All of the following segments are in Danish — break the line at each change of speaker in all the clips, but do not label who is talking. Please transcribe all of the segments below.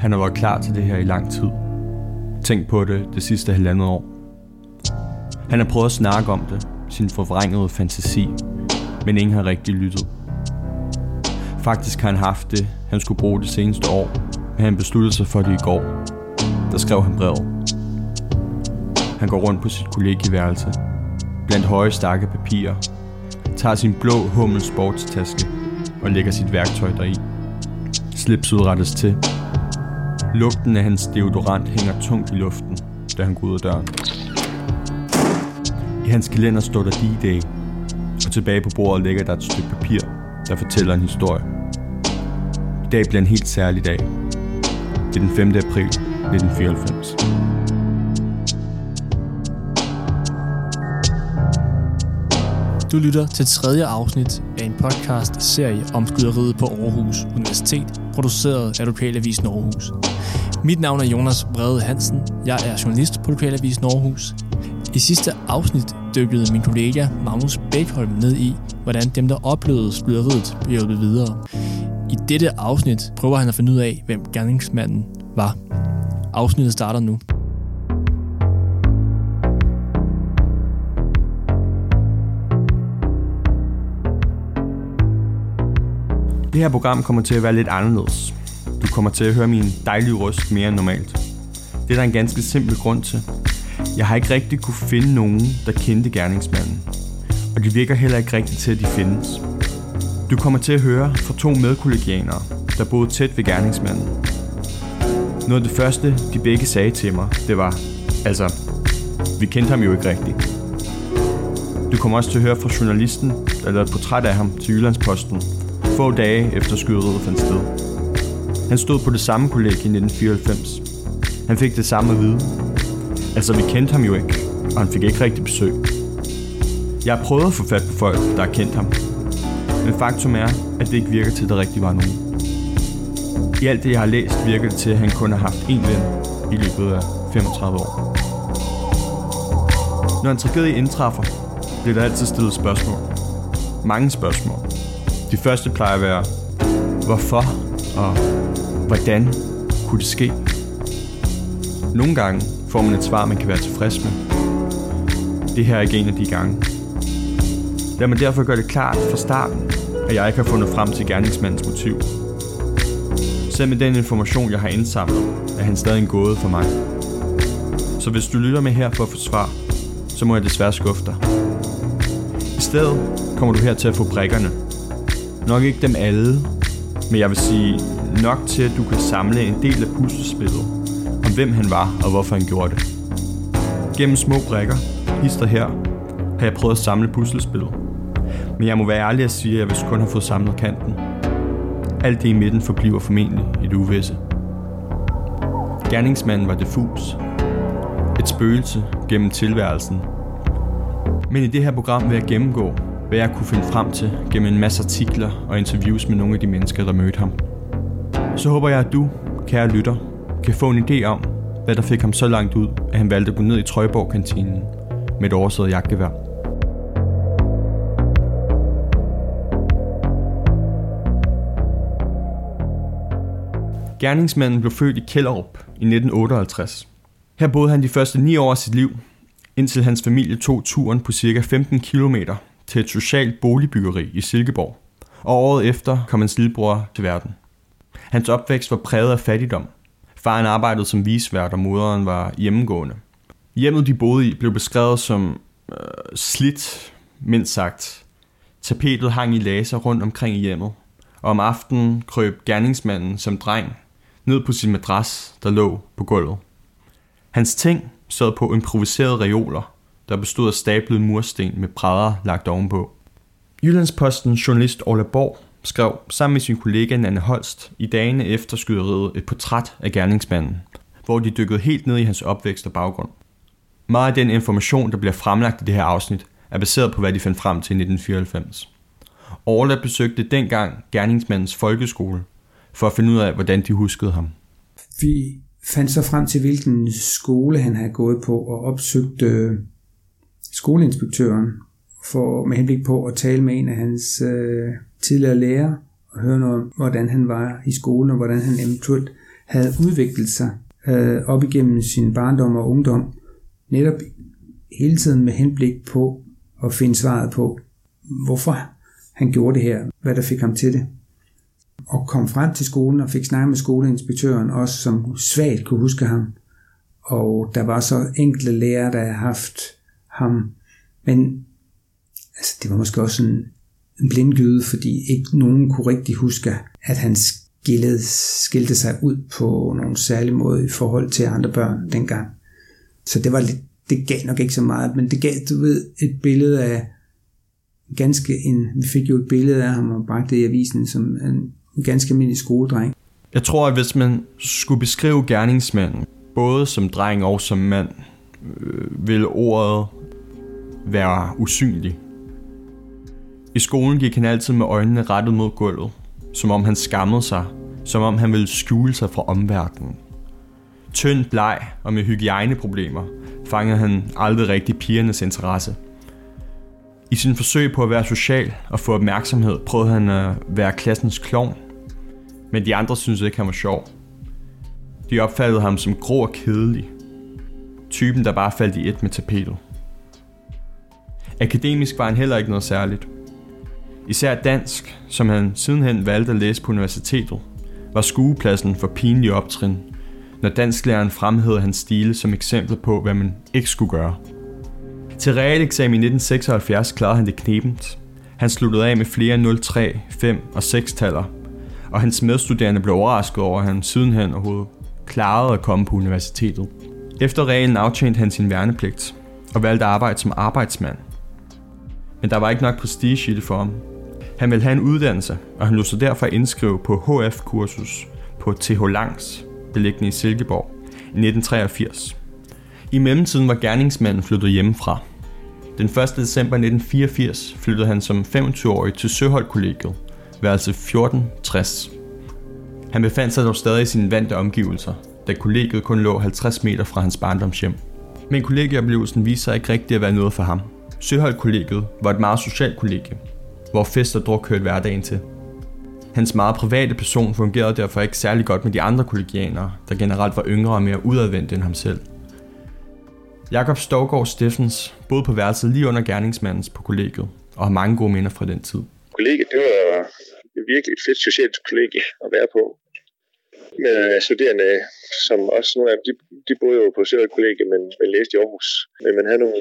Han har været klar til det her i lang tid. Tænk på det det sidste halvandet år. Han har prøvet at snakke om det, sin forvrængede fantasi, men ingen har rigtig lyttet. Faktisk har han haft det, han skulle bruge det seneste år, men han besluttede sig for det i går. Der skrev han brevet. Han går rundt på sit kollegieværelse, blandt høje stakke papirer, tager sin blå Hummel sportstaske og lægger sit værktøj deri. Slipset rettes til. Lugten af hans deodorant hænger tungt i luften, da han går ud af døren. I hans kalender står der D-Day, og tilbage på bordet ligger der et stykke papir, der fortæller en historie. I dag bliver en helt særlig dag. Det er den 5. april 1994.
Du lytter til tredje afsnit af en podcast-serie om skyderiet på Aarhus Universitet, produceret af Lokalavisen Aarhus. Mit navn er Jonas Brede Hansen. Jeg er journalist på Lokalavisen Aarhus. I sidste afsnit dykkede min kollega Magnus Bækholm ned i, hvordan dem, der oplevede skyderiet, blev hjulpet videre. I dette afsnit prøver han at finde ud af, hvem gerningsmanden var. Afsnittet starter nu.
Det her program kommer til at være lidt anderledes. Du kommer til at høre min dejlige røst mere end normalt. Det er der en ganske simpel grund til. Jeg har ikke rigtig kunne finde nogen, der kendte gerningsmanden. Og det virker heller ikke rigtigt til, at de findes. Du kommer til at høre fra to medkollegianere, der boede tæt ved gerningsmanden. Noget af det første, de begge sagde til mig, det var, altså, vi kendte ham jo ikke rigtigt. Du kommer også til at høre fra journalisten, der lavede et portræt af ham til Jyllandsposten, få dage efter skyderiet fandt sted. Han stod på det samme kollegie i 1994. Han fik det samme at vide. Altså, vi kendte ham jo ikke, og han fik ikke rigtig besøg. Jeg har prøvet at få fat på folk, der har kendt ham. Men faktum er, at det ikke virker til, at der rigtig var nogen. I alt det, jeg har læst, virker det til, at han kun har haft én ven i løbet af 35 år. Når en tragedie indtræffer, bliver der altid stillet spørgsmål. Mange spørgsmål. De første plejer at være, hvorfor og hvordan kunne det ske? Nogle gange får man et svar, man kan være tilfreds med. Det her er ikke en af de gange. Lad mig derfor gøre det klart fra starten, at jeg ikke har fundet frem til gerningsmandens motiv. Selv med den information, jeg har indsamlet, er han stadig en gåde for mig. Så hvis du lytter med her for at få svar, så må jeg desværre skuffe dig. I stedet kommer du her til at få brikkerne. Nok ikke dem alle, men jeg vil sige nok til, at du kan samle en del af puslespillet om hvem han var og hvorfor han gjorde det. Gennem små brikker, hister her, har jeg prøvet at samle puslespillet. Men jeg må være ærlig at sige, at jeg vist kun har fået samlet kanten. Alt det i midten forbliver formentlig et uvisse. Gerningsmanden var diffus. Et spøgelse gennem tilværelsen. Men i det her program vil jeg gennemgå, hvad jeg kunne finde frem til gennem en masse artikler og interviews med nogle af de mennesker, der mødte ham. Så håber jeg, at du, kære lytter, kan få en idé om, hvad der fik ham så langt ud, at han valgte at gå ned i Trøjborg-kantinen med et oversædet jagtgevær. Gerningsmanden blev født i Kjellerup i 1958. Her boede han de første ni år af sit liv, indtil hans familie tog turen på ca. 15 km til et socialt boligbyggeri i Silkeborg, og året efter kom hans lillebror til verden. Hans opvækst var præget af fattigdom. Faren arbejdede som visvært, og moderen var hjemmegående. Hjemmet, de boede i, blev beskrevet som øh, slidt, mindst sagt. Tapetet hang i laser rundt omkring i hjemmet, og om aftenen krøb gerningsmanden som dreng ned på sin madras, der lå på gulvet. Hans ting sad på improviserede reoler, der bestod af stablede mursten med brædder lagt ovenpå. Jyllandsposten journalist Ola Borg skrev sammen med sin kollega Nanne Holst i dagene efter skyderiet et portræt af gerningsmanden, hvor de dykkede helt ned i hans opvækst og baggrund. Meget af den information, der bliver fremlagt i det her afsnit, er baseret på, hvad de fandt frem til i 1994. Orla besøgte dengang gerningsmandens folkeskole, for at finde ud af, hvordan de huskede ham.
Vi fandt så frem til, hvilken skole han havde gået på, og opsøgte skoleinspektøren for med henblik på at tale med en af hans øh, tidligere lærere og høre noget om, hvordan han var i skolen, og hvordan han eventuelt havde udviklet sig øh, op igennem sin barndom og ungdom, netop hele tiden med henblik på at finde svaret på, hvorfor han gjorde det her, hvad der fik ham til det. Og kom frem til skolen og fik snakket med skoleinspektøren, også som svagt kunne huske ham. Og der var så enkelte lærere, der havde haft ham. Men altså, det var måske også en, en blindgyde, fordi ikke nogen kunne rigtig huske, at han skillede, skilte sig ud på nogle særlige måde i forhold til andre børn dengang. Så det var lidt, det gav nok ikke så meget, men det gav, du ved, et billede af ganske en, vi fik jo et billede af ham og bragte det i avisen som en ganske almindelig skoledreng.
Jeg tror, at hvis man skulle beskrive gerningsmanden, både som dreng og som mand, øh, vil ordet være usynlig. I skolen gik han altid med øjnene rettet mod gulvet, som om han skammede sig, som om han ville skjule sig fra omverdenen. Tynd, bleg og med hygiejneproblemer fangede han aldrig rigtig pigernes interesse. I sin forsøg på at være social og få opmærksomhed, prøvede han at være klassens klovn, men de andre syntes ikke, han var sjov. De opfattede ham som grå og kedelig. Typen, der bare faldt i et med tapetet. Akademisk var han heller ikke noget særligt. Især dansk, som han sidenhen valgte at læse på universitetet, var skuepladsen for pinlige optrin, når dansklæreren fremhævede hans stile som eksempel på, hvad man ikke skulle gøre. Til realeksamen i 1976 klarede han det knepent. Han sluttede af med flere 03, 5 og 6-taller, og hans medstuderende blev overrasket over, at han sidenhen overhovedet klarede at komme på universitetet. Efter reglen aftjente han sin værnepligt og valgte at arbejde som arbejdsmand. Men der var ikke nok prestige i det for ham. Han ville have en uddannelse, og han lod sig derfor indskrive på HF-kursus på TH Langs, beliggende i Silkeborg, i 1983. I mellemtiden var gerningsmanden flyttet hjemmefra. Den 1. december 1984 flyttede han som 25-årig til Søholt-kollegiet, værelse 1460. Han befandt sig dog stadig i sine vante omgivelser, da kollegiet kun lå 50 meter fra hans barndomshjem. Men kollegieoplevelsen viste sig ikke rigtig at være noget for ham. Søholt-kollegiet var et meget socialt kollegie, hvor fest og druk hørte hverdagen til. Hans meget private person fungerede derfor ikke særlig godt med de andre kollegianere, der generelt var yngre og mere udadvendte end ham selv. Jakob Stovgaard Steffens boede på værelset lige under gerningsmandens på kollegiet, og har mange gode minder fra den tid.
Kollegiet, det var virkelig et fedt socialt kollegie at være på. Med studerende, som også nogle af dem, de, de boede jo på Søret kollegie, men, men læste i Aarhus. Men man havde nogle,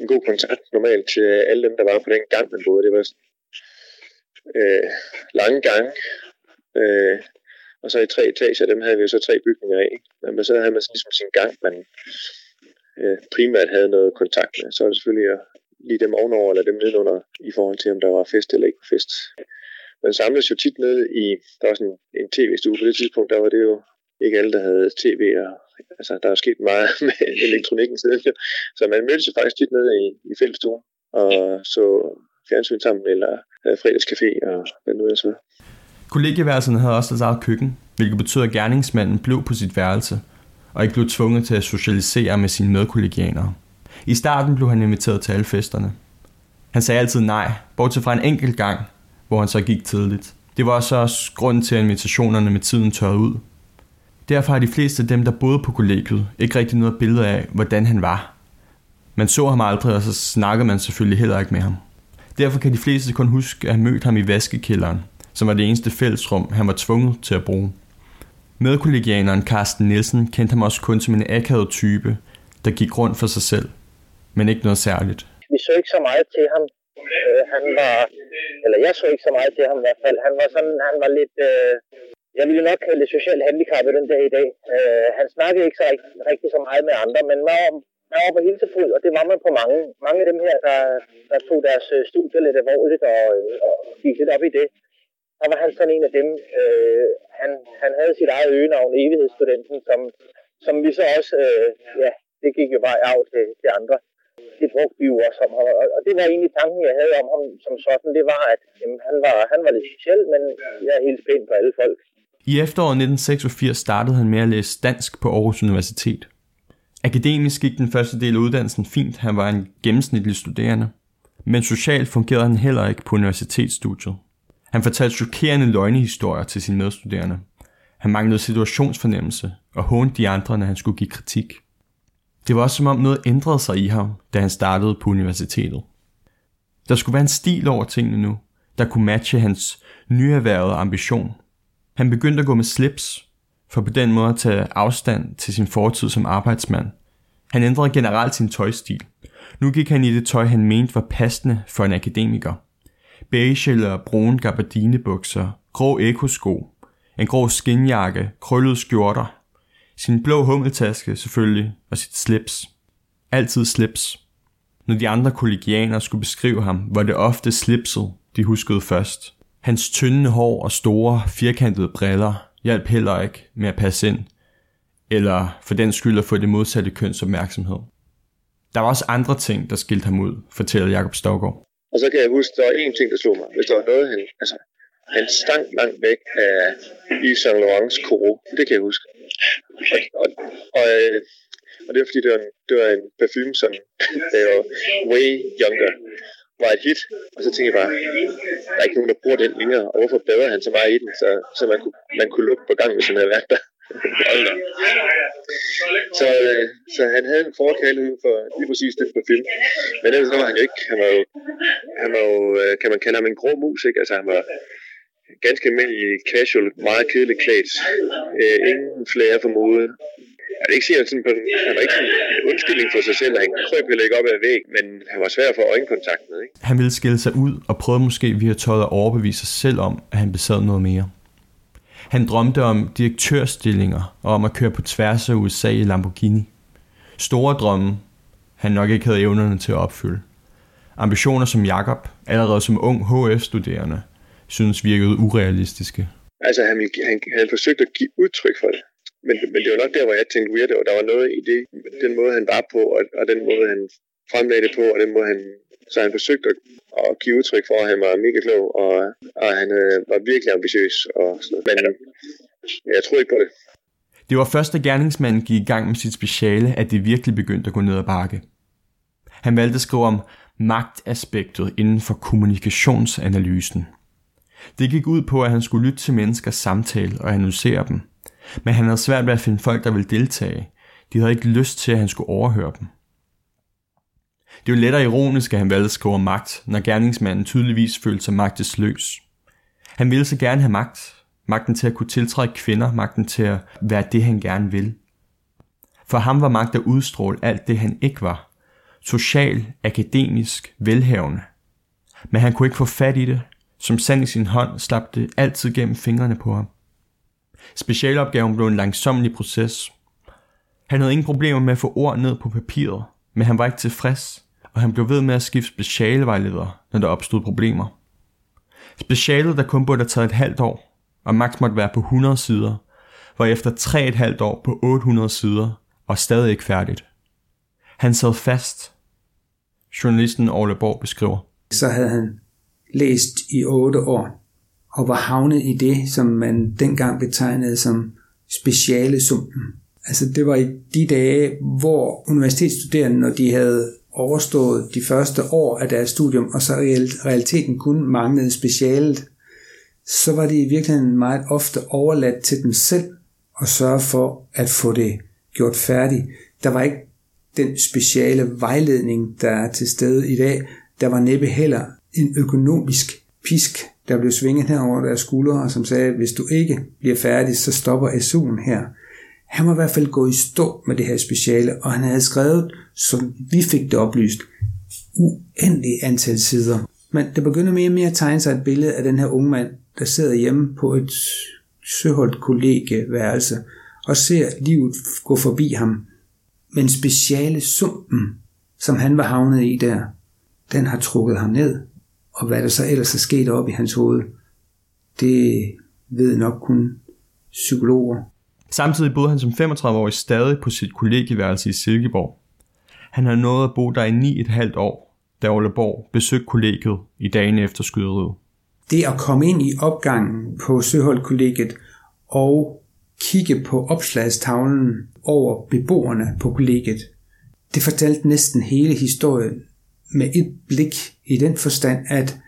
en god kontakt normalt til alle dem, der var på den gang, man boede. Det var øh, lange gange, øh, og så i tre etager, dem havde vi jo så tre bygninger af. Men så havde man ligesom sin gang, man øh, primært havde noget kontakt med. Så er det selvfølgelig at lige dem ovenover eller dem nedenunder i forhold til, om der var fest eller ikke fest. Man samles jo tit ned i, der var sådan en tv-stue på det tidspunkt, der var det jo ikke alle, der havde tv, og altså, der er sket meget med elektronikken siden. Så man mødtes faktisk tit nede i, i fællestuen og så fjernsyn sammen, eller havde fredagscafé og hvad nu ellers var.
Kollegieværelserne havde også deres eget køkken, hvilket betød, at gerningsmanden blev på sit værelse, og ikke blev tvunget til at socialisere med sine medkollegianere. I starten blev han inviteret til alle festerne. Han sagde altid nej, bortset fra en enkelt gang, hvor han så gik tidligt. Det var så også grunden til, at invitationerne med tiden tørrede ud. Derfor har de fleste af dem, der boede på kollegiet, ikke rigtig noget billede af, hvordan han var. Man så ham aldrig, og så snakkede man selvfølgelig heller ikke med ham. Derfor kan de fleste kun huske at have mødt ham i vaskekælderen, som var det eneste fællesrum, han var tvunget til at bruge. Medkollegianeren Carsten Nielsen kendte ham også kun som en akavet type, der gik rundt for sig selv, men ikke noget særligt.
Vi så ikke så meget til ham. Øh, han var, eller jeg så ikke så meget til ham i hvert fald. Han var sådan, han var lidt, øh, jeg ville nok kalde det socialt handicappet den dag i dag. Øh, han snakkede ikke så rigtig, rigtig så meget med andre, men var, man var på hilsefod, og det var man på mange. Mange af dem her, der, der tog deres øh, studie lidt alvorligt og, og gik lidt op i det der var han sådan en af dem. Øh, han, han havde sit eget øgenavn, Evighedsstudenten, som, som vi så også, øh, ja, det gik jo bare af til, til andre. Det brugte vi jo også om ham, og det var egentlig tanken, jeg havde om ham som sådan, det var, at jamen, han, var, han var lidt speciel, men jeg er helt pæn på alle folk.
I efteråret 1986 startede han med at læse dansk på Aarhus Universitet. Akademisk gik den første del af uddannelsen fint, han var en gennemsnitlig studerende. Men socialt fungerede han heller ikke på universitetsstudiet. Han fortalte chokerende løgnehistorier til sine medstuderende. Han manglede situationsfornemmelse og hånede de andre, når han skulle give kritik. Det var også som om noget ændrede sig i ham, da han startede på universitetet. Der skulle være en stil over tingene nu, der kunne matche hans nyerhvervede ambition. Han begyndte at gå med slips, for på den måde at tage afstand til sin fortid som arbejdsmand. Han ændrede generelt sin tøjstil. Nu gik han i det tøj, han mente var passende for en akademiker. Beige eller brune gabardinebukser, grå ekosko, en grå skinjakke, krøllede skjorter, sin blå hummeltaske selvfølgelig, og sit slips. Altid slips. Når de andre kollegianer skulle beskrive ham, var det ofte slipset, de huskede først. Hans tynde hår og store, firkantede briller hjalp heller ikke med at passe ind, eller for den skyld at få det modsatte køns opmærksomhed. Der var også andre ting, der skilte ham ud, fortæller Jakob Stokgaard.
Og så kan jeg huske, der var én ting, der slog mig. Hvis der var noget, han, altså, han stank langt væk af Yves Saint Laurent's Koro. Det kan jeg huske. Og, og, og, øh, og det var fordi, det var en, det var en parfume, som jeg var way younger, var et hit. Og så tænkte jeg bare, der er ikke nogen, der bruger den længere. Og hvorfor bedre han så meget i den, så, så man, kunne, man kunne lukke på gang, hvis han havde været der. så, øh, så han havde en forkærlighed for lige præcis den parfume. Men ellers var han jo ikke. Han var jo, han var jo øh, kan man kalde ham en grå mus, ikke? Altså han var ganske almindelig casual, meget kedelig klædt. Øh, ingen flere for mode. Jeg vil ikke sige, at sådan på, han var ikke sådan en undskyldning for sig selv, han krøb heller ikke op ad væg, men han var svær at få øjenkontakt med. Ikke?
Han ville skille sig ud og prøvede måske via tøjet at overbevise sig selv om, at han besad noget mere. Han drømte om direktørstillinger og om at køre på tværs af USA i Lamborghini. Store drømme, han nok ikke havde evnerne til at opfylde. Ambitioner som Jakob, allerede som ung HF-studerende, synes virkede urealistiske.
Altså han, han, han forsøgte at give udtryk for det. Men, men det var nok der, hvor jeg tænkte weird, og der var noget i det, den måde, han var på, og, og den måde, han fremlagde det på, og den måde, han... Så han forsøgte at, at give udtryk for, at han var mega klog, og, og han øh, var virkelig ambitiøs. Og sådan noget. Men øh, jeg tror ikke på det.
Det var først, da gerningsmanden gik i gang med sit speciale, at det virkelig begyndte at gå ned ad bakke. Han valgte at skrive om magtaspektet inden for kommunikationsanalysen. Det gik ud på, at han skulle lytte til menneskers samtale og analysere dem. Men han havde svært ved at finde folk, der ville deltage. De havde ikke lyst til, at han skulle overhøre dem. Det er jo lettere ironisk, at han valgte at skrive magt, når gerningsmanden tydeligvis følte sig magtesløs. Han ville så gerne have magt. Magten til at kunne tiltrække kvinder, magten til at være det, han gerne vil. For ham var magt at udstråle alt det, han ikke var. Social, akademisk, velhavende. Men han kunne ikke få fat i det. Som sand i sin hånd slap det altid gennem fingrene på ham. Specialopgaven blev en langsomlig proces. Han havde ingen problemer med at få ord ned på papiret, men han var ikke tilfreds, og han blev ved med at skifte specialevejleder, når der opstod problemer. Specialet, der kun burde have taget et halvt år, og maks måtte være på 100 sider, var efter 3,5 år på 800 sider, og stadig ikke færdigt. Han sad fast. Journalisten Ole Borg beskriver.
Så havde han læst i 8 år, og var havnet i det, som man dengang betegnede som speciale sumpen. Altså det var i de dage, hvor universitetsstuderende, når de havde overstået de første år af deres studium, og så realiteten kun manglede specialet, så var det i virkeligheden meget ofte overladt til dem selv at sørge for at få det gjort færdigt. Der var ikke den speciale vejledning, der er til stede i dag. Der var næppe heller en økonomisk pisk, der blev svinget her over deres skuldre, som sagde, hvis du ikke bliver færdig, så stopper SU'en her. Han var i hvert fald gået i stå med det her speciale, og han havde skrevet, som vi fik det oplyst, uendelig antal sider. Men det begynder mere og mere at tegne sig et billede af den her unge mand, der sidder hjemme på et søholdt kollegeværelse og ser livet gå forbi ham. Men speciale sumpen, som han var havnet i der, den har trukket ham ned. Og hvad der så ellers er sket op i hans hoved, det ved nok kun psykologer.
Samtidig boede han som 35-årig stadig på sit kollegieværelse i Silkeborg. Han havde nået at bo der i 9,5 år, da Ole Borg besøgte kollegiet i dagen efter skyderiet.
Det at komme ind i opgangen på Søholt og kigge på opslagstavlen over beboerne på kollegiet, det fortalte næsten hele historien med et blik i den forstand, at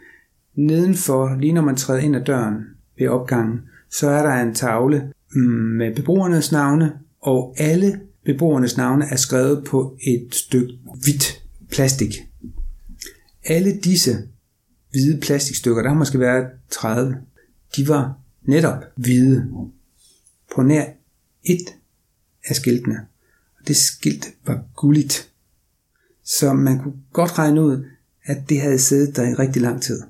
nedenfor, lige når man træder ind ad døren ved opgangen, så er der en tavle mm, med beboernes navne, og alle beboernes navne er skrevet på et stykke hvidt plastik. Alle disse hvide plastikstykker, der har måske været 30, de var netop hvide på nær et af skiltene. Og det skilt var gulligt. Så man kunne godt regne ud, at det havde siddet der i rigtig lang tid.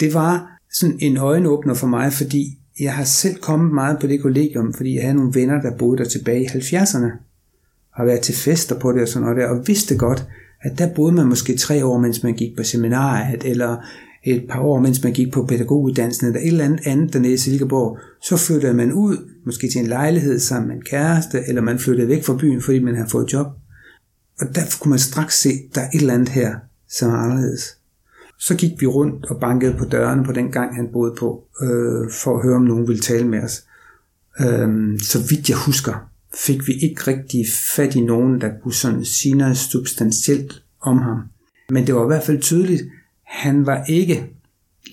Det var sådan en øjenåbner for mig, fordi jeg har selv kommet meget på det kollegium, fordi jeg havde nogle venner, der boede der tilbage i 70'erne, har været til fester på det og sådan noget der, og vidste godt, at der boede man måske tre år, mens man gik på seminariet, eller et par år, mens man gik på pædagoguddannelsen, eller et eller andet andet dernede i Silkeborg, så flyttede man ud, måske til en lejlighed sammen med en kæreste, eller man flyttede væk fra byen, fordi man havde fået job. Og der kunne man straks se, at der er et eller andet her, som er anderledes. Så gik vi rundt og bankede på dørene på den gang, han boede på, øh, for at høre, om nogen ville tale med os. Øh, så vidt jeg husker, fik vi ikke rigtig fat i nogen, der kunne sådan sige noget substantielt om ham. Men det var i hvert fald tydeligt, han var ikke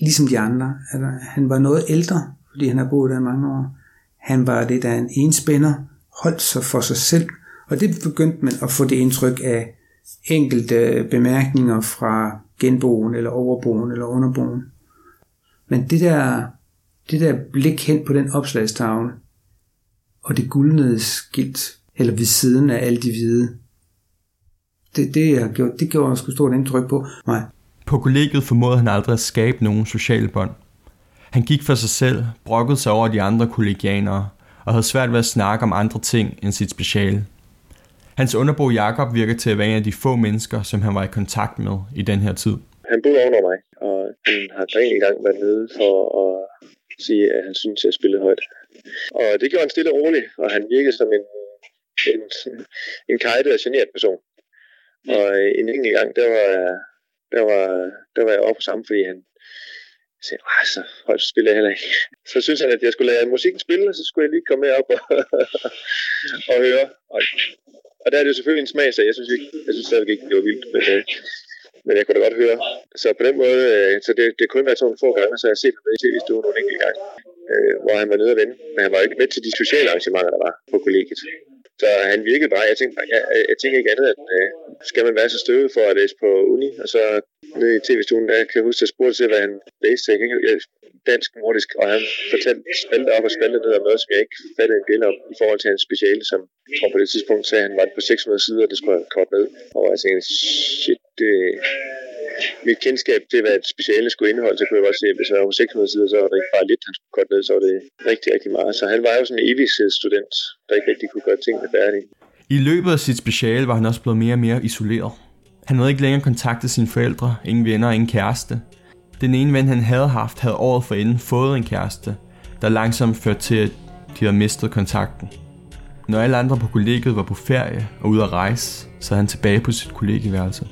ligesom de andre. Altså, han var noget ældre, fordi han har boet der mange år. Han var det, der en enspænder, holdt sig for sig selv, og det begyndte man at få det indtryk af enkelte bemærkninger fra genboen, eller overboen, eller underboen. Men det der, det der blik hen på den opslagstavle, og det guldnede skilt, eller ved siden af alle de hvide, det, det, jeg gjorde, det gjorde sgu stort indtryk på mig.
På kollegiet formåede han aldrig at skabe nogen sociale bånd. Han gik for sig selv, brokkede sig over de andre kollegianere, og havde svært ved at snakke om andre ting end sit speciale. Hans underbo Jakob virker til at være en af de få mennesker, som han var i kontakt med i den her tid.
Han boede over mig, og han har en gang været nede for at sige, at han synes, at jeg spillede højt. Og det gjorde han stille og roligt, og han virkede som en, en, en kajtet og generet person. Og en enkelt gang, der var, der var, der var jeg oppe på sammen, fordi han sagde, ah, så højt spiller jeg heller ikke. Så synes han, at jeg skulle lade musikken spille, og så skulle jeg lige komme med op og, og høre. Og, og der er det jo selvfølgelig en smag, så jeg synes, ikke, jeg synes stadigvæk ikke, det var vildt. Men, øh, men jeg kunne da godt høre. Så på den måde, øh, så det, det kunne være sådan få gange, så jeg har set ham i tv-stuen nogle enkelte gange, øh, hvor han var nede og vende. Men han var ikke med til de sociale arrangementer, der var på kollegiet. Så han virkede bare, jeg tænkte, jeg, jeg, jeg tænkte ikke andet, at øh, skal man være så støvet for at læse på uni, og så nede i tv-stuen, der kan jeg huske, at jeg spurgte til, hvad han læste. Jeg ikke, jeg, dansk, nordisk, og han fortalte spalte op og spalte ned om noget, som jeg ikke fattede en del om i forhold til hans speciale, som jeg tror på det tidspunkt sagde, at han var på 600 sider, og det skulle jeg kort ned. Og jeg tænkte, shit, det, mit kendskab til, hvad et speciale skulle indeholde, så kunne jeg godt se, at hvis jeg var på 600 sider, så var det ikke bare lidt, han skulle godt ned, så var det rigtig, rigtig meget. Så han var jo sådan en evighedsstudent, der ikke rigtig kunne gøre tingene færdige.
I løbet af sit speciale var han også blevet mere og mere isoleret. Han havde ikke længere kontaktet sine forældre, ingen venner, ingen kæreste. Den ene ven, han havde haft, havde året forinden fået en kæreste, der langsomt førte til, at de havde mistet kontakten. Når alle andre på kollegiet var på ferie og ude at rejse, så han tilbage på sit kollegieværelse.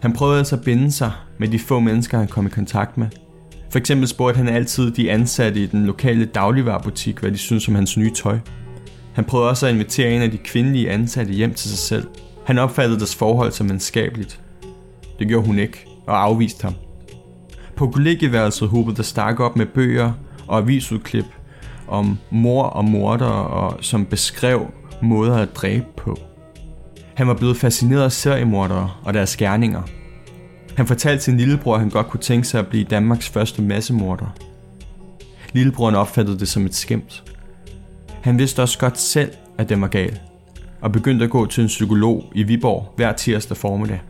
Han prøvede altså at binde sig med de få mennesker, han kom i kontakt med. For eksempel spurgte han altid de ansatte i den lokale dagligvarerbutik, hvad de syntes om hans nye tøj. Han prøvede også at invitere en af de kvindelige ansatte hjem til sig selv. Han opfattede deres forhold som venskabeligt. Det gjorde hun ikke, og afviste ham. På kollegieværelset hobede der stak op med bøger og avisudklip om mor og morder, og som beskrev måder at dræbe på. Han var blevet fascineret af seriemordere og deres gerninger. Han fortalte sin lillebror, at han godt kunne tænke sig at blive Danmarks første massemorder. Lillebroren opfattede det som et skæmt. Han vidste også godt selv, at det var galt, og begyndte at gå til en psykolog i Viborg hver tirsdag formiddag.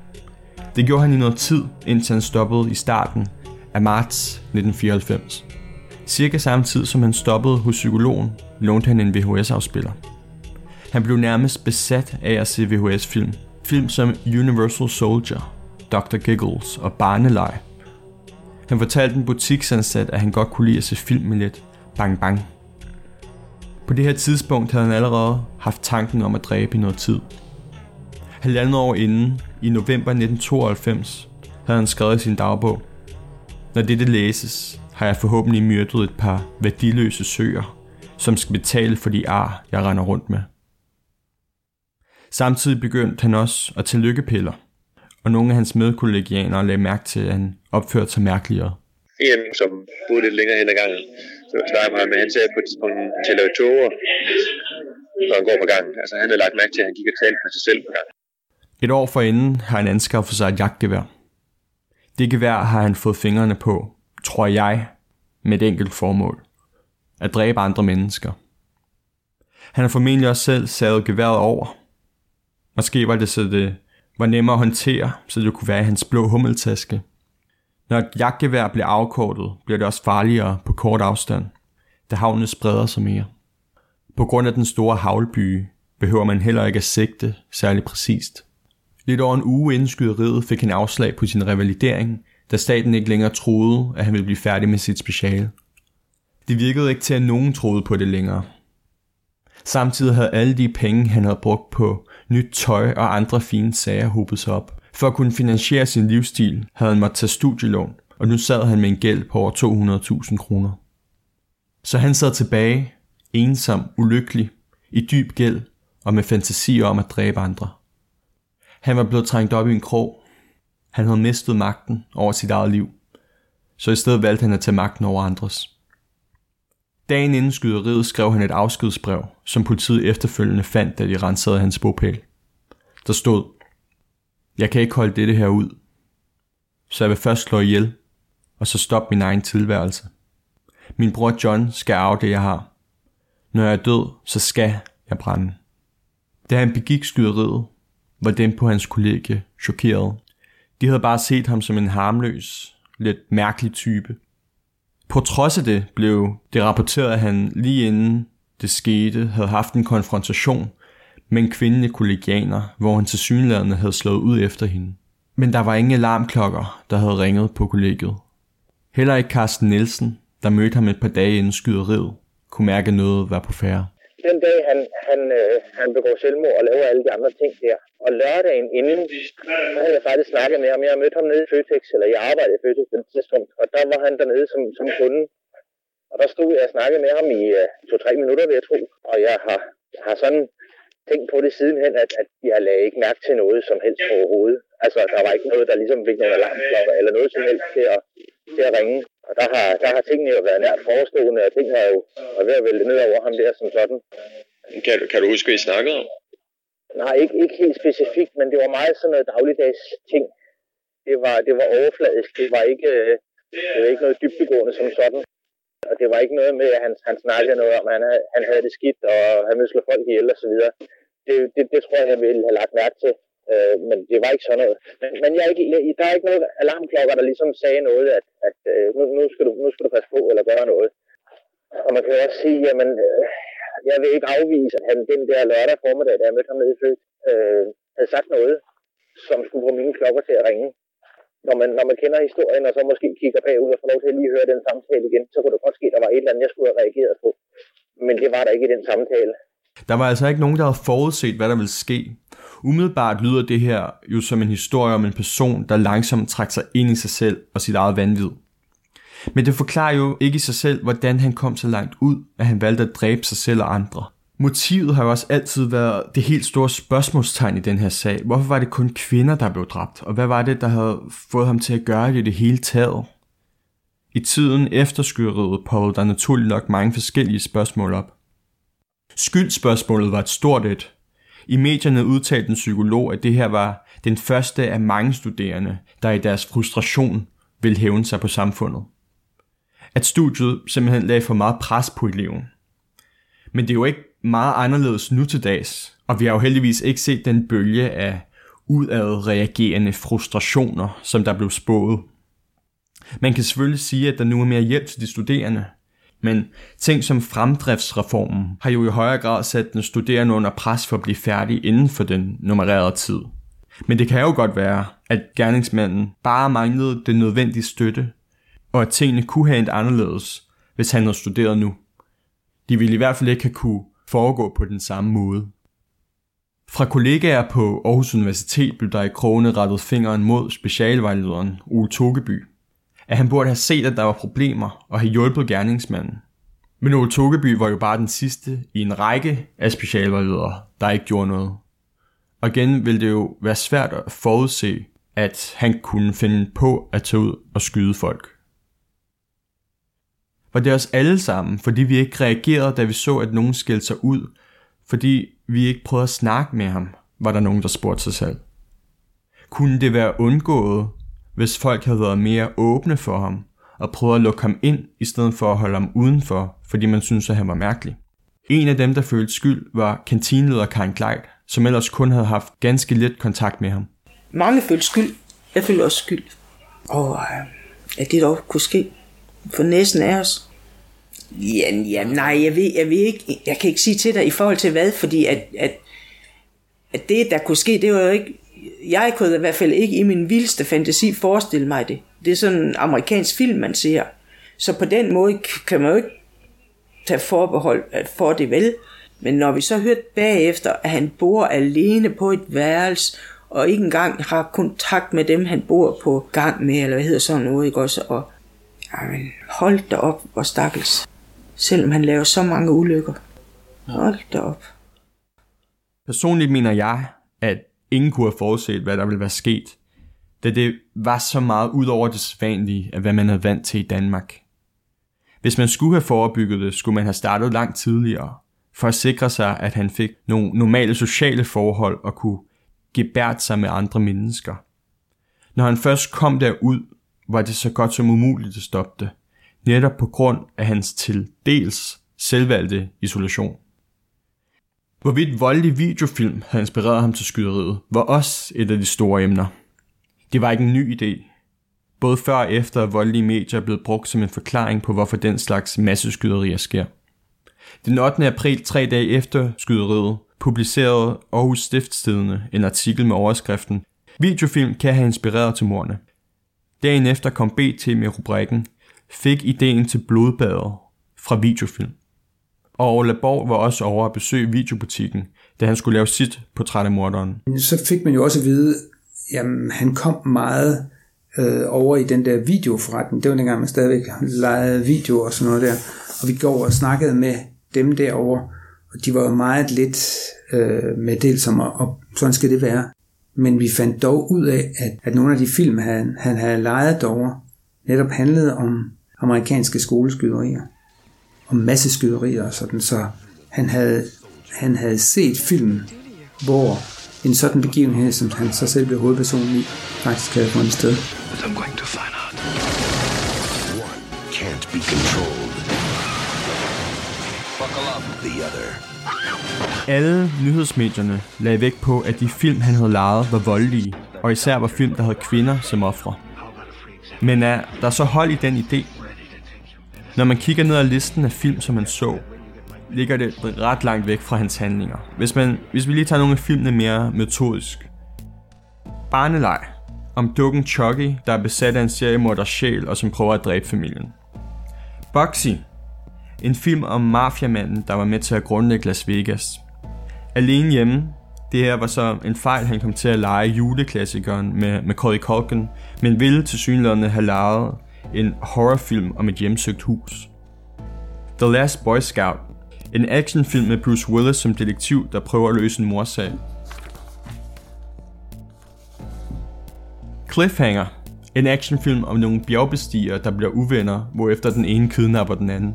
Det gjorde han i noget tid, indtil han stoppede i starten af marts 1994. Cirka samme tid som han stoppede hos psykologen, lånte han en VHS-afspiller. Han blev nærmest besat af at se VHS-film. Film som Universal Soldier, Dr. Giggles og Barnelej. Han fortalte en butiksansat, at han godt kunne lide at se film med lidt bang bang. På det her tidspunkt havde han allerede haft tanken om at dræbe i noget tid. Halvandet år inden, i november 1992, havde han skrevet i sin dagbog. Når dette læses, har jeg forhåbentlig myrdet et par værdiløse søer, som skal betale for de ar, jeg render rundt med. Samtidig begyndte han også at tage lykkepiller, og nogle af hans medkollegianere lagde mærke til, at han opførte sig mærkeligere.
En, som boede lidt længere hen ad gangen, Så snakker meget med, han sagde på et tidspunkt, han tæller i toger, når han går på gang. Altså han havde lagt mærke til, at han gik og talte med sig selv på gang.
Et år forinden har han anskaffet sig et jagtgevær. Det gevær har han fået fingrene på, tror jeg, med et enkelt formål. At dræbe andre mennesker. Han har formentlig også selv savet geværet over. Måske var det så det var nemmere at håndtere, så det kunne være i hans blå hummeltaske. Når et jagtgevær bliver afkortet, bliver det også farligere på kort afstand, da havnet spreder sig mere. På grund af den store havlby behøver man heller ikke at sigte særlig præcist. Lidt over en uge inden skyderiet fik han afslag på sin revalidering, da staten ikke længere troede, at han ville blive færdig med sit speciale. Det virkede ikke til, at nogen troede på det længere. Samtidig havde alle de penge, han havde brugt på nyt tøj og andre fine sager hobet sig op. For at kunne finansiere sin livsstil havde han måttet tage studielån, og nu sad han med en gæld på over 200.000 kroner. Så han sad tilbage, ensom, ulykkelig, i dyb gæld og med fantasi om at dræbe andre. Han var blevet trængt op i en krog. Han havde mistet magten over sit eget liv. Så i stedet valgte han at tage magten over andres. Dagen inden skyderiet skrev han et afskedsbrev, som politiet efterfølgende fandt, da de rensede hans bopæl. Der stod, Jeg kan ikke holde dette her ud, så jeg vil først slå ihjel, og så stoppe min egen tilværelse. Min bror John skal arve det, jeg har. Når jeg er død, så skal jeg brænde. Da han begik skyderiet, var dem på hans kollegie chokeret. De havde bare set ham som en harmløs, lidt mærkelig type. På trods af det blev det rapporteret, at han lige inden det skete havde haft en konfrontation med en kvindelig kollegianer, hvor han til synlædende havde slået ud efter hende. Men der var ingen alarmklokker, der havde ringet på kollegiet. Heller ikke Carsten Nielsen, der mødte ham et par dage inden skyderiet, kunne mærke noget var på færre
den dag, han, han, øh, han begår selvmord og laver alle de andre ting der. Og lørdagen inden, så havde jeg faktisk snakket med ham. Jeg mødte ham nede i Føtex, eller jeg arbejdede i Føtex på det tidspunkt, og der var han dernede som, som kunde. Og der stod jeg og snakkede med ham i øh, to-tre minutter, vil jeg tro. Og jeg har, har sådan tænkt på det sidenhen, at, at jeg lagde ikke mærke til noget som helst overhovedet. Altså, der var ikke noget, der ligesom fik nogle alarmklokker eller noget som helst til at, til at ringe. Og der har, der har tingene jo været nært forestående, og ting har jo været ved at vælge ned over ham der som sådan.
Kan kan du huske, hvad I snakkede om?
Nej, ikke, ikke helt specifikt, men det var meget sådan noget dagligdags ting. Det var, det var overfladisk, det var ikke, det var ikke noget dybdegående som sådan. Og det var ikke noget med, at han, han snakkede noget om, at han han havde det skidt, og han ville slå folk ihjel og så videre. Det, det, det tror jeg, jeg ville have lagt mærke til. Øh, men det var ikke sådan noget. Men, men jeg er ikke, der er ikke noget alarmklokker, der ligesom sagde noget, at, at øh, nu, nu, skal du, nu skal du passe på eller gøre noget. Og man kan jo også sige, jamen, øh, jeg vil ikke afvise, at han den der lørdag formiddag, da jeg mødte ham nede i Født, øh, havde sagt noget, som skulle få mine klokker til at ringe. Når man, når man kender historien, og så måske kigger bagud og får lov til at lige høre den samtale igen, så kunne det godt ske, at der var et eller andet, jeg skulle have reageret på. Men det var der ikke i den samtale.
Der var altså ikke nogen, der havde forudset, hvad der ville ske. Umiddelbart lyder det her jo som en historie om en person, der langsomt trækker sig ind i sig selv og sit eget vanvid. Men det forklarer jo ikke i sig selv, hvordan han kom så langt ud, at han valgte at dræbe sig selv og andre. Motivet har jo også altid været det helt store spørgsmålstegn i den her sag. Hvorfor var det kun kvinder, der blev dræbt? Og hvad var det, der havde fået ham til at gøre det i det hele taget? I tiden efter skyderiet poppede der naturligt nok mange forskellige spørgsmål op. Skyldspørgsmålet var et stort et. I medierne udtalte en psykolog, at det her var den første af mange studerende, der i deres frustration ville hævne sig på samfundet. At studiet simpelthen lagde for meget pres på eleven. Men det er jo ikke meget anderledes nu til dags, og vi har jo heldigvis ikke set den bølge af udadreagerende frustrationer, som der blev spået. Man kan selvfølgelig sige, at der nu er mere hjælp til de studerende, men ting som fremdriftsreformen har jo i højere grad sat den studerende under pres for at blive færdig inden for den nummererede tid. Men det kan jo godt være, at gerningsmanden bare manglede den nødvendige støtte, og at tingene kunne have endt anderledes, hvis han havde studeret nu. De ville i hvert fald ikke have kunne foregå på den samme måde. Fra kollegaer på Aarhus Universitet blev der i krogene rettet fingeren mod specialvejlederen Ole Togeby, at han burde have set, at der var problemer og have hjulpet gerningsmanden. Men Ole Togeby var jo bare den sidste i en række af specialvejledere, der ikke gjorde noget. Og igen ville det jo være svært at forudse, at han kunne finde på at tage ud og skyde folk. Var det os alle sammen, fordi vi ikke reagerede, da vi så, at nogen skældte sig ud, fordi vi ikke prøvede at snakke med ham, var der nogen, der spurgte sig selv. Kunne det være undgået, hvis folk havde været mere åbne for ham, og prøvet at lukke ham ind, i stedet for at holde ham udenfor, fordi man syntes, at han var mærkelig? En af dem, der følte skyld, var kantineleder Karin Kleit, som ellers kun havde haft ganske lidt kontakt med ham.
Mange følte skyld. Jeg følte også skyld. Og øh, at det dog kunne ske for næsten af os. Ja, ja, nej, jeg ved, jeg ved ikke, jeg kan ikke sige til dig i forhold til hvad, fordi at, at, at det, der kunne ske, det var jo ikke, jeg kunne i hvert fald ikke i min vildeste fantasi forestille mig det. Det er sådan en amerikansk film, man ser. Så på den måde kan man jo ikke tage forbehold for det vel. Men når vi så hørte bagefter, at han bor alene på et værelse, og ikke engang har kontakt med dem, han bor på gang med, eller hvad hedder sådan noget, ikke også? Og jamen, hold da op, hvor stakkels. Selvom han laver så mange ulykker. Hold da op.
Personligt mener jeg, at ingen kunne have forudset, hvad der ville være sket, da det var så meget ud over det sædvanlige af, hvad man havde vant til i Danmark. Hvis man skulle have forebygget det, skulle man have startet langt tidligere, for at sikre sig, at han fik nogle normale sociale forhold og kunne gebært sig med andre mennesker. Når han først kom derud, var det så godt som umuligt at stoppe det, netop på grund af hans til dels selvvalgte isolation. Hvorvidt voldelig videofilm havde inspireret ham til skyderiet, var også et af de store emner. Det var ikke en ny idé. Både før og efter at voldelige medier er blevet brugt som en forklaring på, hvorfor den slags masseskyderier sker. Den 8. april, tre dage efter skyderiet, publicerede Aarhus Stiftstidende en artikel med overskriften Videofilm kan have inspireret til morne. Dagen efter kom BT med rubrikken Fik ideen til blodbadet fra videofilm. Og Ole Borg var også over at besøge videobutikken, da han skulle lave sit portræt af morderen.
Så fik man jo også at vide, at han kom meget øh, over i den der videoforretning. Det var dengang, man stadigvæk lejede video og sådan noget der. Og vi går og snakkede med dem derovre, og de var meget lidt øh, med del som, og, og sådan skal det være. Men vi fandt dog ud af, at, at nogle af de film, han, han havde lejet derovre, netop handlede om amerikanske skoleskyderier. Om masseskyderier og sådan, så han havde, han havde set film, hvor en sådan begivenhed, som han så selv blev hovedpersonen i, faktisk havde fundet sted. I'm going to find out. One can't be controlled.
Buckle up. The other. Alle nyhedsmedierne lagde vægt på, at de film, han havde lejet, var voldelige, og især var film, der havde kvinder som ofre. Men er der så hold i den idé? Når man kigger ned ad listen af film, som man så, ligger det ret langt væk fra hans handlinger. Hvis, man, hvis vi lige tager nogle af filmene mere metodisk. Barnelej. Om dukken Chucky, der er besat af en seriemorders sjæl og som prøver at dræbe familien. Boxy. En film om mafiamanden, der var med til at grundlægge Las Vegas. Alene hjemme. Det her var så en fejl, han kom til at lege juleklassikeren med Macaulay Culkin, men ville til synligheden have leget en horrorfilm om et hjemsøgt hus. The Last Boy Scout en actionfilm med Bruce Willis som detektiv, der prøver at løse en morsag. Cliffhanger. En actionfilm om nogle bjergbestigere, der bliver uvenner, hvorefter den ene kidnapper den anden.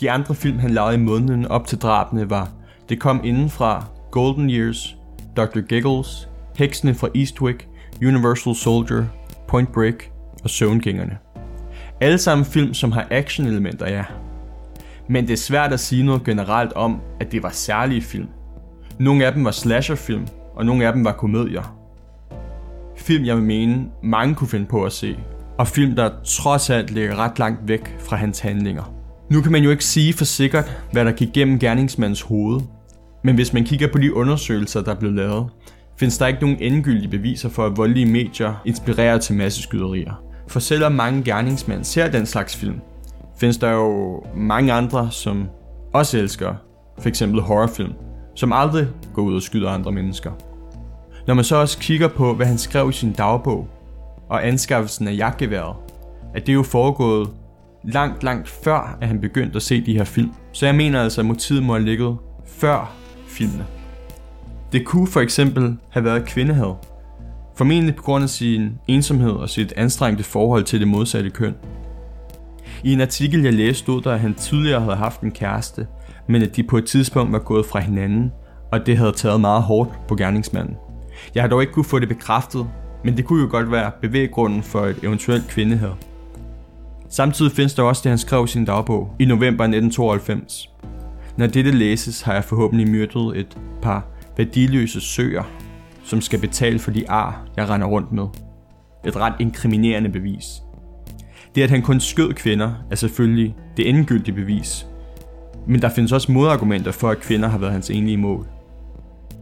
De andre film, han lavede i måneden op til drabene var Det kom indenfra, Golden Years, Dr. Giggles, Heksene fra Eastwick, Universal Soldier, Point Break og Søvngængerne. Alle sammen film, som har action-elementer, ja, men det er svært at sige noget generelt om, at det var særlige film. Nogle af dem var slasherfilm, og nogle af dem var komedier. Film, jeg vil mene, mange kunne finde på at se, og film, der trods alt ligger ret langt væk fra hans handlinger. Nu kan man jo ikke sige for sikkert, hvad der gik gennem gerningsmandens hoved, men hvis man kigger på de undersøgelser, der blev lavet, findes der ikke nogen endegyldige beviser for, at voldelige medier inspirerer til masseskyderier. For selvom mange gerningsmænd ser den slags film, findes der jo mange andre, som også elsker for eksempel horrorfilm, som aldrig går ud og skyder andre mennesker. Når man så også kigger på, hvad han skrev i sin dagbog, og anskaffelsen af jagtgeværet, at det jo foregået langt, langt før, at han begyndte at se de her film. Så jeg mener altså, at motivet må have ligget før filmene. Det kunne for eksempel have været kvindehad. Formentlig på grund af sin ensomhed og sit anstrengte forhold til det modsatte køn. I en artikel, jeg læste, stod der, at han tidligere havde haft en kæreste, men at de på et tidspunkt var gået fra hinanden, og det havde taget meget hårdt på gerningsmanden. Jeg har dog ikke kunne få det bekræftet, men det kunne jo godt være bevæggrunden for et eventuelt kvindehad. Samtidig findes der også det, han skrev i sin dagbog i november 1992. Når dette læses, har jeg forhåbentlig myrdet et par værdiløse søer, som skal betale for de ar, jeg render rundt med. Et ret inkriminerende bevis. Det, at han kun skød kvinder, er selvfølgelig det endegyldige bevis. Men der findes også modargumenter for, at kvinder har været hans enlige mål.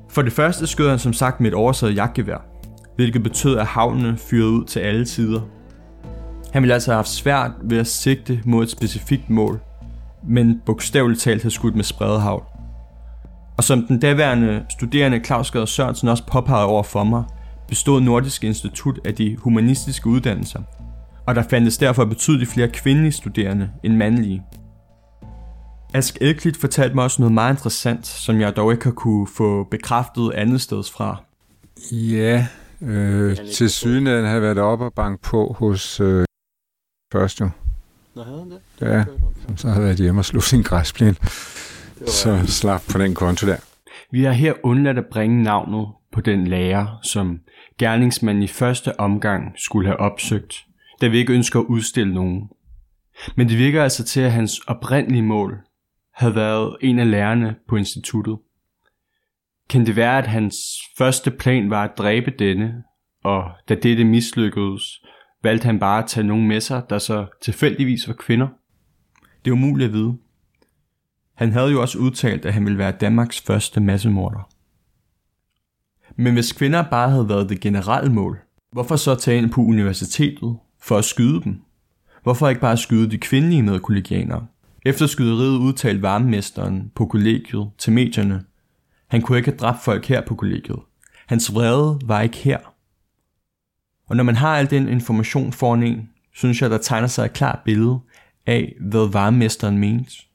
For det første skød han som sagt med et oversaget jagtgevær, hvilket betød, at havnene fyrede ud til alle sider. Han ville altså have haft svært ved at sigte mod et specifikt mål, men bogstaveligt talt havde skudt med spredehavl. Og som den daværende studerende Claus Gade Sørensen også påpegede over for mig, bestod Nordisk Institut af de humanistiske uddannelser, og der fandtes derfor betydeligt flere kvindelige studerende end mandlige. Ask Elklit fortalte mig også noget meget interessant, som jeg dog ikke har kunne få bekræftet andet steds fra.
Ja, øh, til syden havde han været oppe og banke på hos øh, først jo.
Nå, havde han det?
Ja, så havde været hjemme og slå sin græsplæne. Så slap på den konto der.
Vi har her undladt at bringe navnet på den lærer, som gerningsmanden i første omgang skulle have opsøgt, da vi ikke ønsker at udstille nogen. Men det virker altså til, at hans oprindelige mål havde været en af lærerne på instituttet. Kan det være, at hans første plan var at dræbe denne, og da dette mislykkedes, valgte han bare at tage nogen med sig, der så tilfældigvis var kvinder? Det er umuligt at vide. Han havde jo også udtalt, at han ville være Danmarks første massemorder. Men hvis kvinder bare havde været det generelle mål, hvorfor så tage ind på universitetet for at skyde dem? Hvorfor ikke bare skyde de kvindelige medkollegianere? Efter skyderiet udtalte varmemesteren på kollegiet til medierne, han kunne ikke have dræbt folk her på kollegiet. Hans vrede var ikke her. Og når man har al den information foran en, synes jeg, der tegner sig et klart billede af, hvad varmemesteren mente.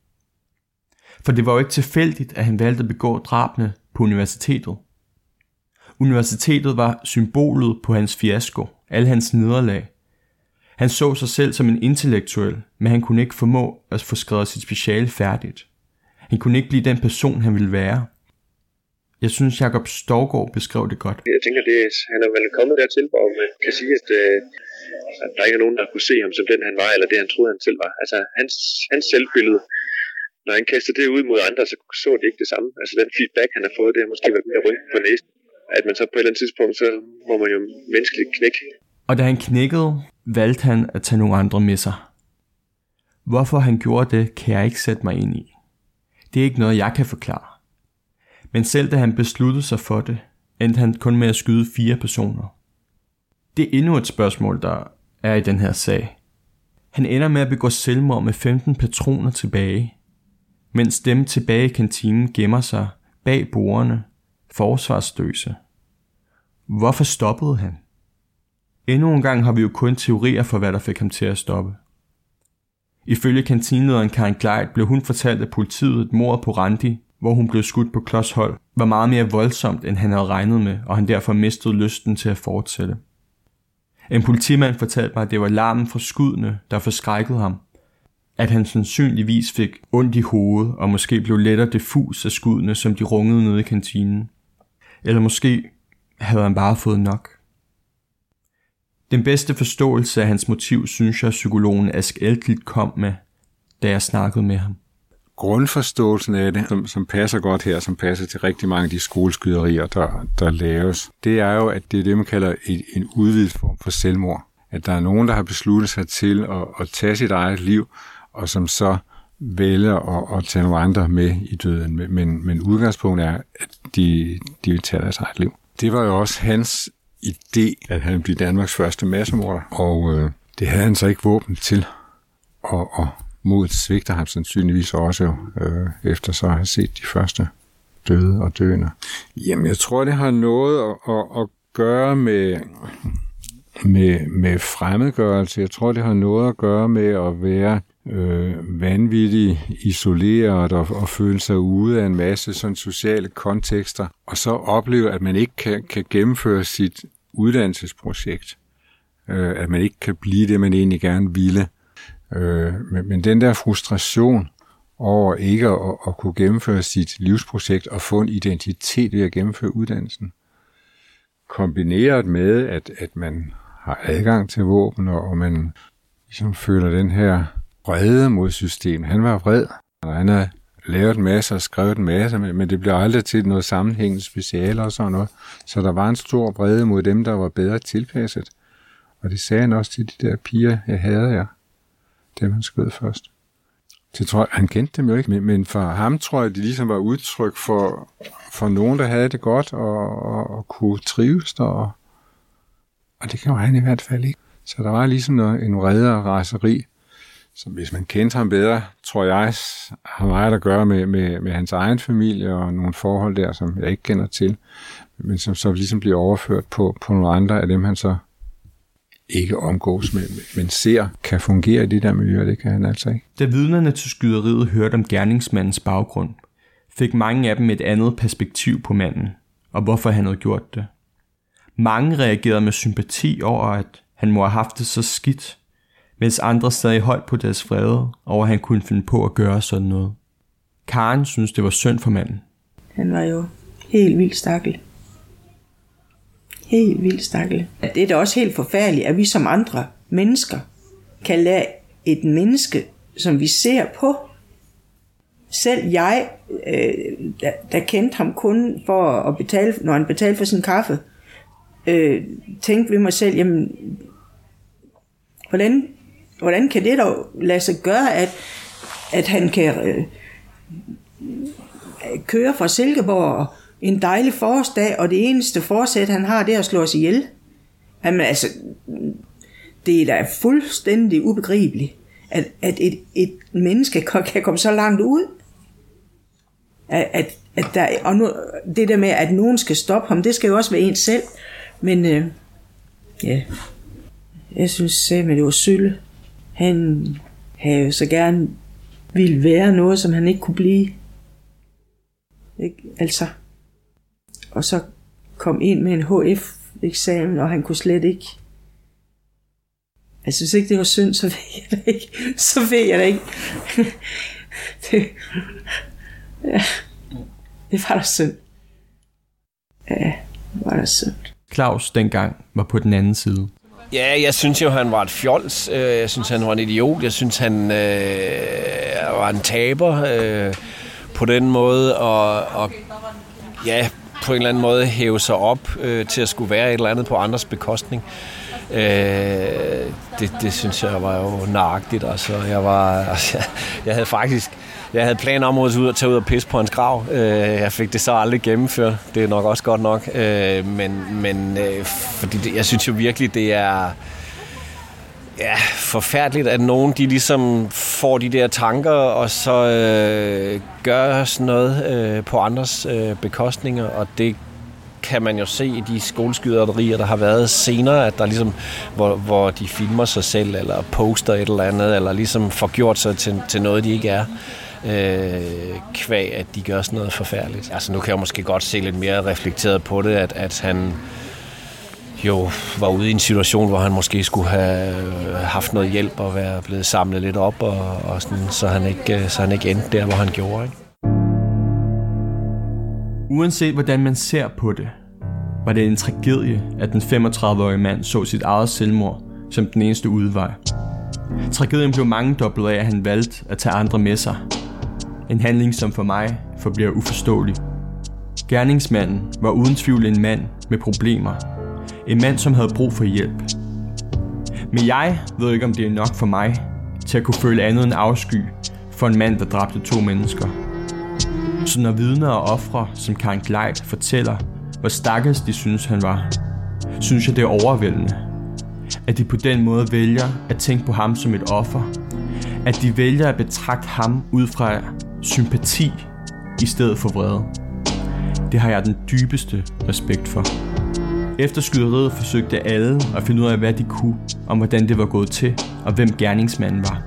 For det var jo ikke tilfældigt, at han valgte at begå drabene på universitetet. Universitetet var symbolet på hans fiasko, alle hans nederlag. Han så sig selv som en intellektuel, men han kunne ikke formå at få skrevet sit speciale færdigt. Han kunne ikke blive den person, han ville være. Jeg synes, Jakob Storgård beskrev det godt.
Jeg tænker, det er, han er vel kommet dertil, hvor man kan sige, at, øh, at der ikke er nogen, der kunne se ham som den, han var, eller det, han troede, han selv var. Altså, hans, hans selvbillede, når han kaster det ud mod andre, så så det ikke det samme. Altså, den feedback, han har fået, det har måske været mere rundt på næsen. At man så på et eller andet tidspunkt, så må man jo menneskeligt knække.
Og da han knækkede, valgte han at tage nogle andre med sig. Hvorfor han gjorde det, kan jeg ikke sætte mig ind i. Det er ikke noget, jeg kan forklare. Men selv da han besluttede sig for det, endte han kun med at skyde fire personer. Det er endnu et spørgsmål, der er i den her sag. Han ender med at begå selvmord med 15 patroner tilbage, mens dem tilbage i kantinen gemmer sig bag bordene, forsvarsstøse. Hvorfor stoppede han? Endnu en gang har vi jo kun teorier for, hvad der fik ham til at stoppe. Ifølge kantinelederen Karen Gleit blev hun fortalt af politiet, et mordet på Randi hvor hun blev skudt på klodshold, var meget mere voldsomt, end han havde regnet med, og han derfor mistede lysten til at fortsætte. En politimand fortalte mig, at det var larmen fra skuddene, der forskrækkede ham. At han sandsynligvis fik ondt i hovedet, og måske blev lettere diffus af skuddene, som de rungede nede i kantinen. Eller måske havde han bare fået nok. Den bedste forståelse af hans motiv, synes jeg, psykologen Ask Elklit kom med, da jeg snakkede med ham
grundforståelsen af det, som, som passer godt her, som passer til rigtig mange af de skoleskyderier, der, der laves, det er jo, at det er det, man kalder et, en udvidet form for selvmord. At der er nogen, der har besluttet sig til at, at tage sit eget liv, og som så vælger at, at tage nogle andre med i døden. Men, men udgangspunktet er, at de, de vil tage deres eget liv. Det var jo også hans idé, at han blev Danmarks første massemorder, og øh, det havde han så ikke våben til Og, og modet svigter ham sandsynligvis også, øh, efter så at have set de første døde og døende. Jamen, jeg tror, det har noget at, at, at gøre med, med, med fremmedgørelse. Jeg tror, det har noget at gøre med at være øh, vanvittigt isoleret og, og føle sig ude af en masse sådan sociale kontekster, og så opleve, at man ikke kan, kan gennemføre sit uddannelsesprojekt. Øh, at man ikke kan blive det, man egentlig gerne ville Øh, men, men den der frustration over ikke at, at kunne gennemføre sit livsprojekt og få en identitet ved at gennemføre uddannelsen, kombineret med, at, at man har adgang til våben, og, og man ligesom føler den her vrede mod systemet. Han var vred, og han havde lavet en masse og skrevet en masse, men det blev aldrig til noget sammenhængende speciale og sådan noget. Så der var en stor vrede mod dem, der var bedre tilpasset. Og det sagde han også til de der piger, jeg havde jer, dem han skød først. Det tror jeg, han kendte dem jo ikke, men for ham tror jeg, det ligesom var udtryk for, for nogen, der havde det godt og, og, og kunne trives der. Og, og det kan han i hvert fald ikke. Så der var ligesom noget, en redder og raseri, som hvis man kendte ham bedre, tror jeg, har meget at gøre med, med, med hans egen familie og nogle forhold der, som jeg ikke kender til, men som så ligesom bliver overført på, på nogle andre af dem, han så ikke omgås med, men ser kan fungere i det der miljø, det kan han altså ikke.
Da vidnerne til skyderiet hørte om gerningsmandens baggrund, fik mange af dem et andet perspektiv på manden, og hvorfor han havde gjort det. Mange reagerede med sympati over, at han må have haft det så skidt, mens andre stadig holdt på deres fred over, at han kunne finde på at gøre sådan noget. Karen synes, det var synd for manden.
Han var jo helt vildt stakkel. Helt vildt stakkel. Det er da også helt forfærdeligt, at vi som andre mennesker kan lade et menneske, som vi ser på, selv jeg, øh, der, der kendte ham kun for at betale, når han betalte for sin kaffe, øh, tænkte ved mig selv, jamen, hvordan, hvordan kan det dog lade sig gøre, at, at han kan øh, køre fra Silkeborg en dejlig forårsdag, og det eneste forsæt, han har, det er at slå os ihjel. Jamen altså, det er da fuldstændig ubegribeligt, at, at et, et menneske kan komme så langt ud. At, at, at der, og nu, det der med, at nogen skal stoppe ham, det skal jo også være en selv. Men øh, ja, jeg synes at det var syld. Han havde så gerne ville være noget, som han ikke kunne blive. Ikke? Altså, og så kom ind med en HF-eksamen, og han kunne slet ikke. Altså, synes ikke, det var synd, så ved jeg det ikke. Så ved jeg det ikke. det, ja, det var da synd. Ja, det var da synd.
Claus dengang var på den anden side.
Ja, jeg synes jo, han var et fjols. Øh, jeg synes, han var en idiot. Jeg synes, han øh, var en taber øh, på den måde. Og, og ja, på en eller anden måde hæve sig op øh, til at skulle være et eller andet på andres bekostning. Øh, det, det synes jeg var jo nøjagtigt. Altså, jeg, var, altså, jeg havde faktisk jeg havde planer om at tage ud og pisse på hans grav. Øh, jeg fik det så aldrig gennemført. Det er nok også godt nok. Øh, men men øh, fordi det, jeg synes jo virkelig, det er ja, forfærdeligt, at nogen de ligesom får de der tanker, og så øh, gør sådan noget øh, på andres øh, bekostninger, og det kan man jo se i de skoleskyderier, der har været senere, at der ligesom, hvor, hvor de filmer sig selv, eller poster et eller andet, eller ligesom får gjort sig til, til noget, de ikke er øh, kvæg, at de gør sådan noget forfærdeligt. Altså nu kan jeg måske godt se lidt mere reflekteret på det, at, at han jo var ude i en situation, hvor han måske skulle have haft noget hjælp og være blevet samlet lidt op, og, og sådan, så, han ikke, så han ikke endte der, hvor han gjorde. Ikke?
Uanset hvordan man ser på det, var det en tragedie, at den 35-årige mand så sit eget selvmord som den eneste udvej. Tragedien blev mange dobbelt af, at han valgte at tage andre med sig. En handling, som for mig forbliver uforståelig. Gerningsmanden var uden tvivl en mand med problemer, en mand, som havde brug for hjælp. Men jeg ved ikke, om det er nok for mig til at kunne føle andet end afsky for en mand, der dræbte to mennesker. Så når vidner og ofre som Karen Gleit fortæller, hvor stakkels de synes, han var, synes jeg, det er overvældende. At de på den måde vælger at tænke på ham som et offer. At de vælger at betragte ham ud fra sympati i stedet for vrede. Det har jeg den dybeste respekt for. Efter skyderiet forsøgte alle at finde ud af, hvad de kunne, om hvordan det var gået til, og hvem gerningsmanden var.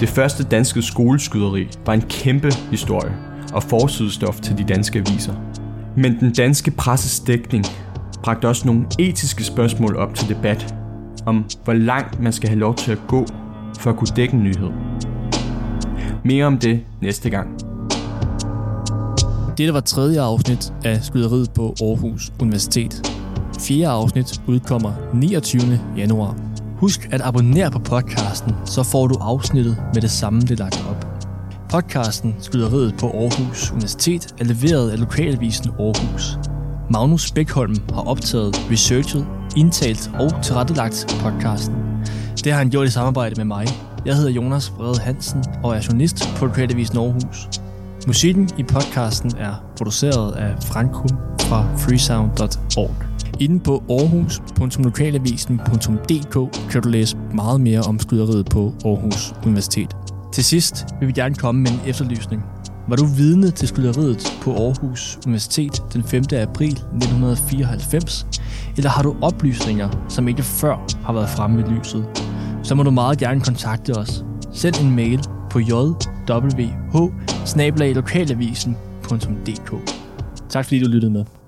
Det første danske skoleskyderi var en kæmpe historie og forsidestof til de danske aviser. Men den danske presses dækning bragte også nogle etiske spørgsmål op til debat om, hvor langt man skal have lov til at gå for at kunne dække en nyhed. Mere om det næste gang.
Dette var tredje afsnit af Skyderiet på Aarhus Universitet. Fjerde afsnit udkommer 29. januar. Husk at abonnere på podcasten, så får du afsnittet med det samme, det lagt op. Podcasten Skyderiet på Aarhus Universitet er leveret af Lokalavisen Aarhus. Magnus Bækholm har optaget, researchet, indtalt og tilrettelagt podcasten. Det har han gjort i samarbejde med mig. Jeg hedder Jonas Brede Hansen og er journalist på Lokalavisen Aarhus. Musikken i podcasten er produceret af Frankum fra freesound.org. Inde på aarhus.lokalavisen.dk kan du læse meget mere om skyderiet på Aarhus Universitet. Til sidst vil vi gerne komme med en efterlysning. Var du vidne til skyderiet på Aarhus Universitet den 5. april 1994? Eller har du oplysninger, som ikke før har været fremme i lyset? Så må du meget gerne kontakte os. Send en mail på jwh Tak fordi du lyttede med.